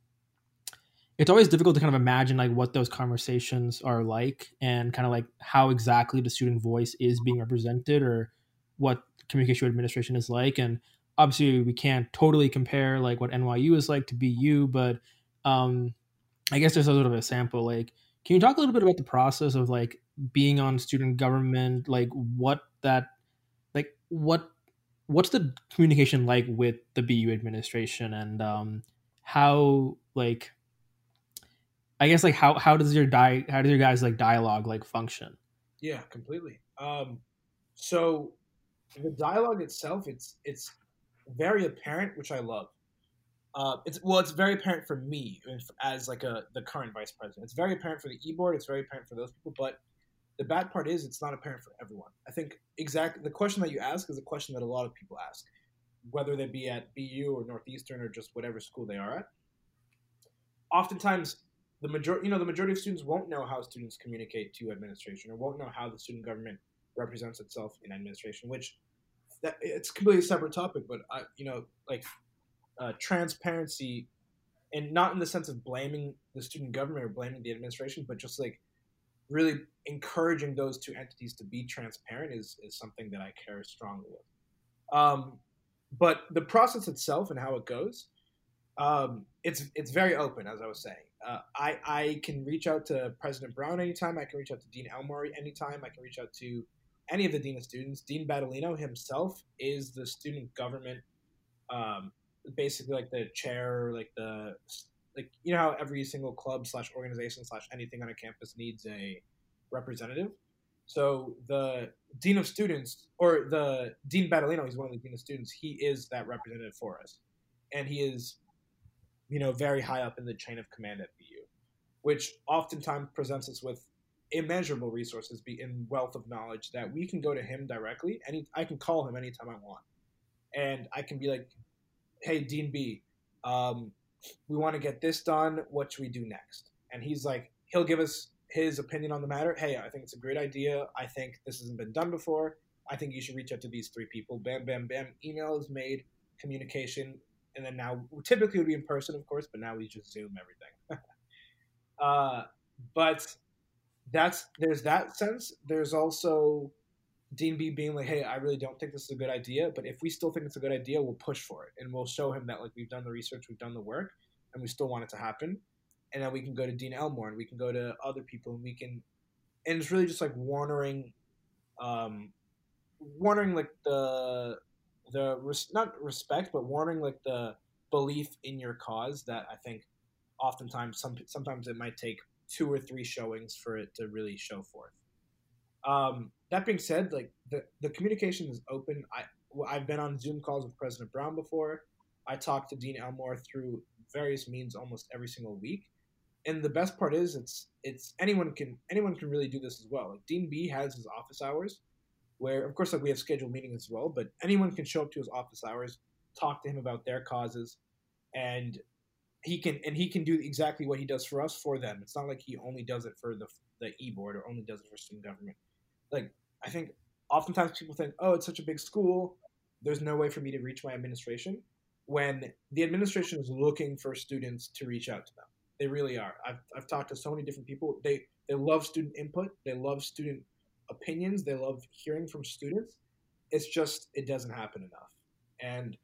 it's always difficult to kind of imagine like what those conversations are like and kind of like how exactly the student voice is being represented or what communication administration is like. And obviously we can't totally compare like what nyu is like to bu but um i guess there's a sort of a sample like can you talk a little bit about the process of like being on student government, like what that, like what, what's the communication like with the BU administration and um, how like, I guess like how how does your di how does your guys like dialogue like function? Yeah, completely. Um, so the dialogue itself, it's it's very apparent, which I love. Uh, it's well, it's very apparent for me as like a the current vice president. It's very apparent for the e board. It's very apparent for those people. But the bad part is, it's not apparent for everyone. I think exactly the question that you ask is a question that a lot of people ask, whether they be at BU or Northeastern or just whatever school they are at. Oftentimes, the majority, you know, the majority of students won't know how students communicate to administration or won't know how the student government represents itself in administration, which that it's completely separate topic, but I, you know, like uh, transparency, and not in the sense of blaming the student government or blaming the administration, but just like really encouraging those two entities to be transparent is is something that I care strongly with. Um, but the process itself and how it goes, um, it's it's very open, as I was saying. Uh, I I can reach out to President Brown anytime. I can reach out to Dean Elmore anytime. I can reach out to any of the dean of students. Dean Battaglino himself is the student government, um, basically like the chair, like the like you know how every single club slash organization slash anything on a campus needs a representative. So the dean of students or the dean Battaglino, he's one of the dean of students. He is that representative for us, and he is, you know, very high up in the chain of command at BU, which oftentimes presents us with immeasurable resources be in wealth of knowledge that we can go to him directly and I can call him anytime I want. And I can be like, hey, Dean B, um, we want to get this done. What should we do next? And he's like, he'll give us his opinion on the matter. Hey, I think it's a great idea. I think this hasn't been done before. I think you should reach out to these three people. Bam, bam, bam. Email is made, communication, and then now typically would be in person, of course, but now we just Zoom everything. uh, but that's there's that sense. There's also Dean B being like, "Hey, I really don't think this is a good idea, but if we still think it's a good idea, we'll push for it and we'll show him that like we've done the research, we've done the work, and we still want it to happen." And then we can go to Dean Elmore and we can go to other people and we can, and it's really just like warning, um, warning like the the res- not respect, but warning like the belief in your cause that I think oftentimes some sometimes it might take two or three showings for it to really show forth. Um, that being said, like the, the communication is open. I I've been on Zoom calls with President Brown before. I talked to Dean Elmore through various means almost every single week. And the best part is it's it's anyone can anyone can really do this as well. Like Dean B has his office hours where of course like we have scheduled meetings as well, but anyone can show up to his office hours, talk to him about their causes, and he can and he can do exactly what he does for us for them. It's not like he only does it for the the e board or only does it for student government. Like I think oftentimes people think, oh, it's such a big school, there's no way for me to reach my administration. When the administration is looking for students to reach out to them, they really are. I've I've talked to so many different people. They they love student input. They love student opinions. They love hearing from students. It's just it doesn't happen enough, and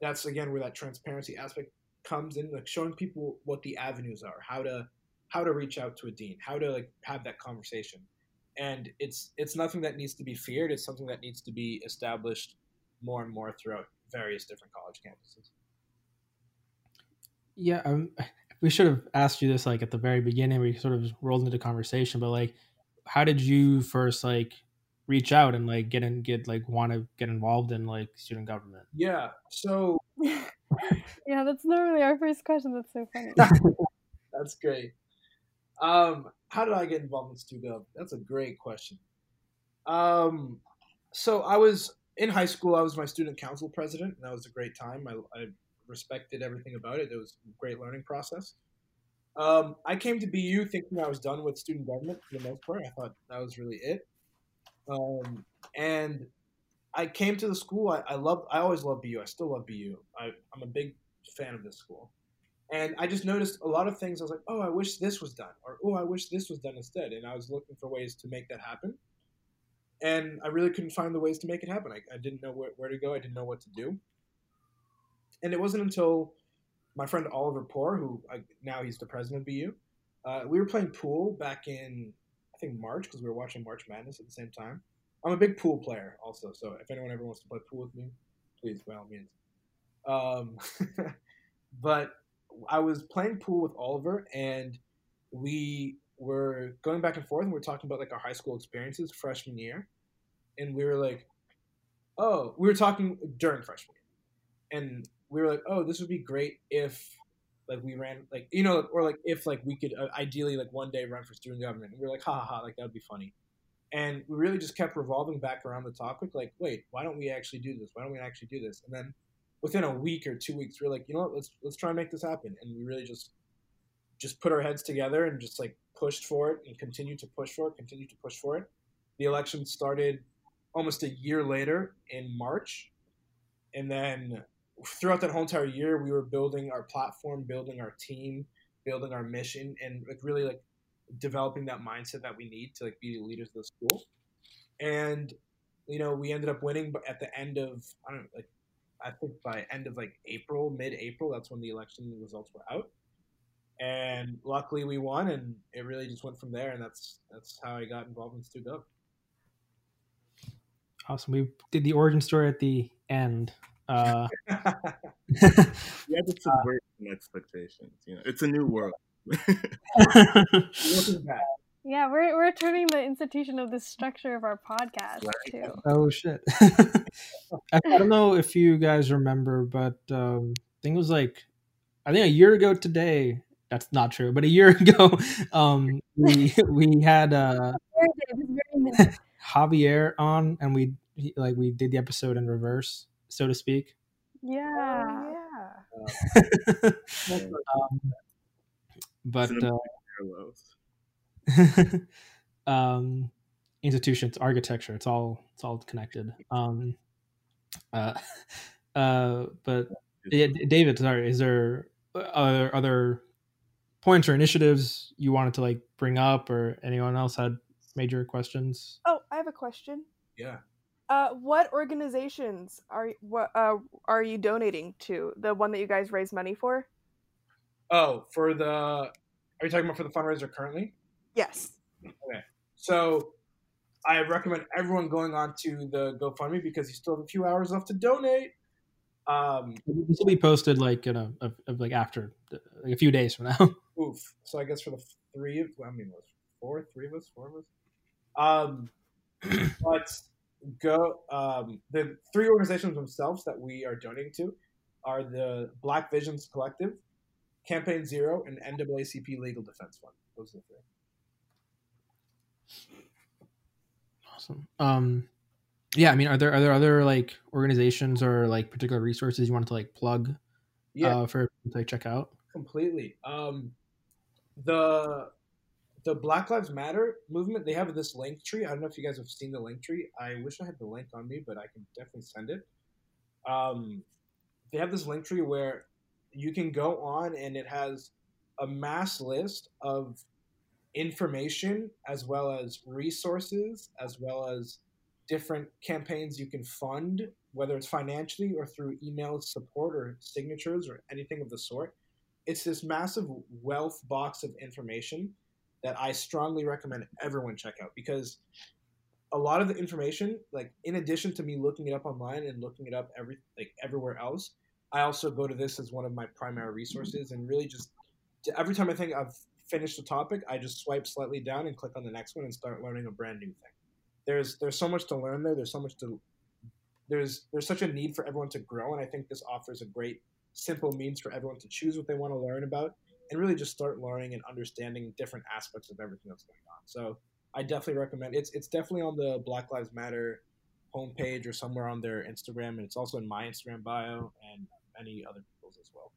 that's again where that transparency aspect comes in like showing people what the avenues are how to how to reach out to a dean how to like have that conversation and it's it's nothing that needs to be feared it's something that needs to be established more and more throughout various different college campuses yeah um, we should have asked you this like at the very beginning we sort of rolled into conversation but like how did you first like reach out and like get in get like want to get involved in like student government yeah so yeah, that's not really our first question. That's so funny. that's great. Um, how did I get involved in StuGov? That's a great question. Um, so I was in high school. I was my student council president, and that was a great time. I, I respected everything about it. It was a great learning process. Um, I came to BU thinking I was done with student government for the most part. I thought that was really it. Um, and I came to the school. I, I love. I always love BU. I still love BU. I, I'm a big fan of this school, and I just noticed a lot of things. I was like, oh, I wish this was done, or oh, I wish this was done instead. And I was looking for ways to make that happen, and I really couldn't find the ways to make it happen. I, I didn't know where, where to go. I didn't know what to do, and it wasn't until my friend Oliver Poor, who I, now he's the president of BU, uh, we were playing pool back in I think March because we were watching March Madness at the same time I'm a big pool player also, so if anyone ever wants to play pool with me, please by all means. Um, but I was playing pool with Oliver, and we were going back and forth, and we are talking about like our high school experiences freshman year, and we were like, oh, we were talking during freshman year, and we were like, oh, this would be great if like we ran like you know or like if like we could uh, ideally like one day run for student government. And we were like ha ha ha like that would be funny. And we really just kept revolving back around the topic like wait why don't we actually do this? Why don't we actually do this? And then within a week or two weeks we are like you know what? Let's let's try and make this happen. And we really just just put our heads together and just like pushed for it and continued to push for it continued to push for it. The election started almost a year later in March, and then throughout that whole entire year, we were building our platform, building our team, building our mission, and like really like developing that mindset that we need to like be the leaders of the school. And you know, we ended up winning, but at the end of I don't know, like I think by end of like April, mid-April, that's when the election results were out. And luckily, we won, and it really just went from there. And that's that's how I got involved in StuGov. Awesome. We did the origin story at the end. Uh, you have to subvert some expectations. You know, it's a new world. Looking back. Yeah, we're we're turning the institution of the structure of our podcast too. oh shit! I, I don't know if you guys remember, but um, I think it was like I think a year ago today. That's not true, but a year ago, um, we we had uh, Javier on, and we he, like we did the episode in reverse, so to speak. Yeah. Oh, yeah. um, but uh, um, institutions, architecture, it's all it's all connected. Um, uh, uh, but yeah, David, sorry, is there other other points or initiatives you wanted to like bring up, or anyone else had major questions? Oh, I have a question. Yeah. Uh, what organizations are what uh, are you donating to? The one that you guys raise money for? Oh, for the are you talking about for the fundraiser currently? Yes. Okay. So I recommend everyone going on to the GoFundMe because you still have a few hours left to donate. Um, this will be posted like in a, a, a like after like a few days from now. Oof. So I guess for the three of I mean was four, three of us, four of us. Um, but go um, the three organizations themselves that we are donating to are the Black Visions Collective, Campaign Zero, and NAACP Legal Defense Fund. Those are the three. Awesome. Um, yeah, I mean, are there are there other like organizations or like particular resources you wanted to like plug? Yeah, uh, for to like, check out. Completely. Um, the the Black Lives Matter movement, they have this Linktree. I don't know if you guys have seen the Linktree. I wish I had the link on me, but I can definitely send it. Um, they have this Linktree where you can go on and it has a mass list of information as well as resources as well as different campaigns you can fund whether it's financially or through email support or signatures or anything of the sort. It's this massive wealth box of information that i strongly recommend everyone check out because a lot of the information like in addition to me looking it up online and looking it up every like everywhere else i also go to this as one of my primary resources and really just every time i think i've finish the topic, I just swipe slightly down and click on the next one and start learning a brand new thing. There's there's so much to learn there. There's so much to there's there's such a need for everyone to grow, and I think this offers a great simple means for everyone to choose what they want to learn about and really just start learning and understanding different aspects of everything that's going on. So I definitely recommend it's it's definitely on the Black Lives Matter homepage or somewhere on their Instagram, and it's also in my Instagram bio and many other people's as well.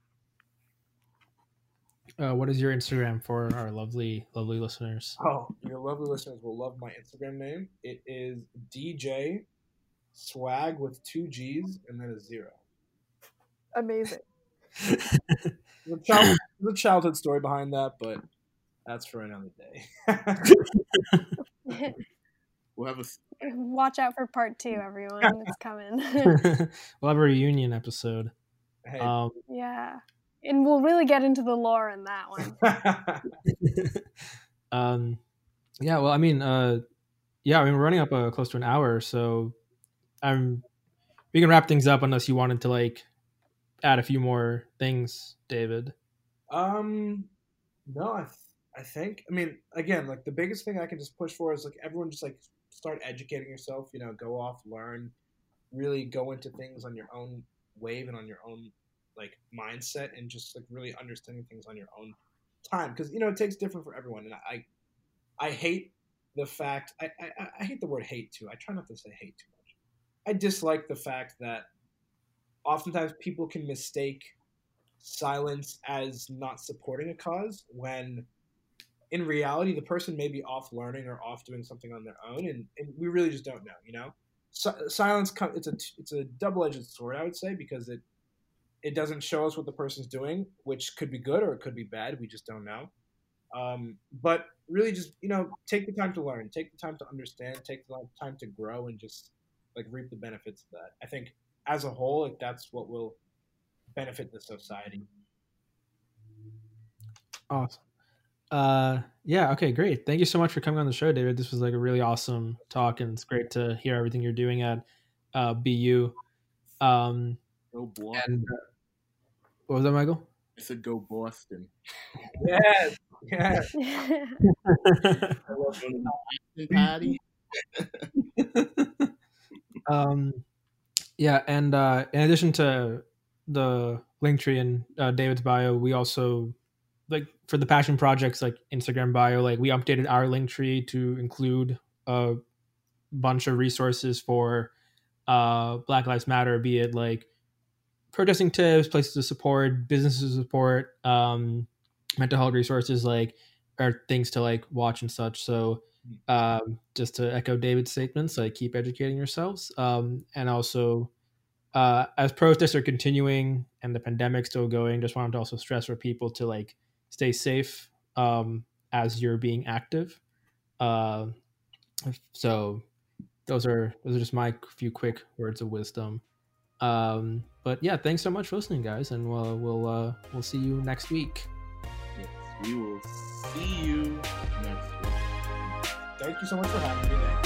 Uh, what is your Instagram for our lovely, lovely listeners? Oh, your lovely listeners will love my Instagram name. It is DJ Swag with two G's and then a zero. Amazing. the, a child, there's childhood story behind that, but that's for another day. we'll have a watch out for part two, everyone. It's coming. we'll have a reunion episode. Hey. Um, yeah and we'll really get into the lore in that one. um, yeah. Well, I mean, uh, yeah. I mean, we're running up uh, close to an hour, so I'm. We can wrap things up unless you wanted to like add a few more things, David. Um, no, I, th- I think. I mean, again, like the biggest thing I can just push for is like everyone just like start educating yourself. You know, go off, learn, really go into things on your own wave and on your own like mindset and just like really understanding things on your own time because you know it takes different for everyone and I I hate the fact I, I, I hate the word hate too I try not to say hate too much. I dislike the fact that oftentimes people can mistake silence as not supporting a cause when in reality the person may be off learning or off doing something on their own and, and we really just don't know you know? Si- silence it's a it's a double edged sword, I would say, because it it doesn't show us what the person's doing, which could be good or it could be bad. We just don't know. Um, but really, just you know, take the time to learn, take the time to understand, take the time to grow, and just like reap the benefits of that. I think as a whole, like that's what will benefit the society. Awesome. Uh, yeah. Okay. Great. Thank you so much for coming on the show, David. This was like a really awesome talk, and it's great to hear everything you're doing at uh, BU. Um, Go Boston. and uh, what was that, Michael? I said go Boston. Yes, yes. I love going to the Boston Patty. um, yeah, and uh, in addition to the Linktree in uh, David's bio, we also like for the passion projects like Instagram bio, like we updated our Linktree to include a bunch of resources for uh, Black Lives Matter, be it like protesting tips, places to support, businesses to support, um, mental health resources, like or things to like watch and such. So um, just to echo David's statements, like keep educating yourselves, um, and also uh, as protests are continuing and the pandemic still going, just wanted to also stress for people to like stay safe um, as you're being active. Uh, so those are those are just my few quick words of wisdom. Um, but yeah, thanks so much for listening, guys, and we'll we'll uh, we'll see you next week. Yes, we will see you next week. Thank you so much for having me.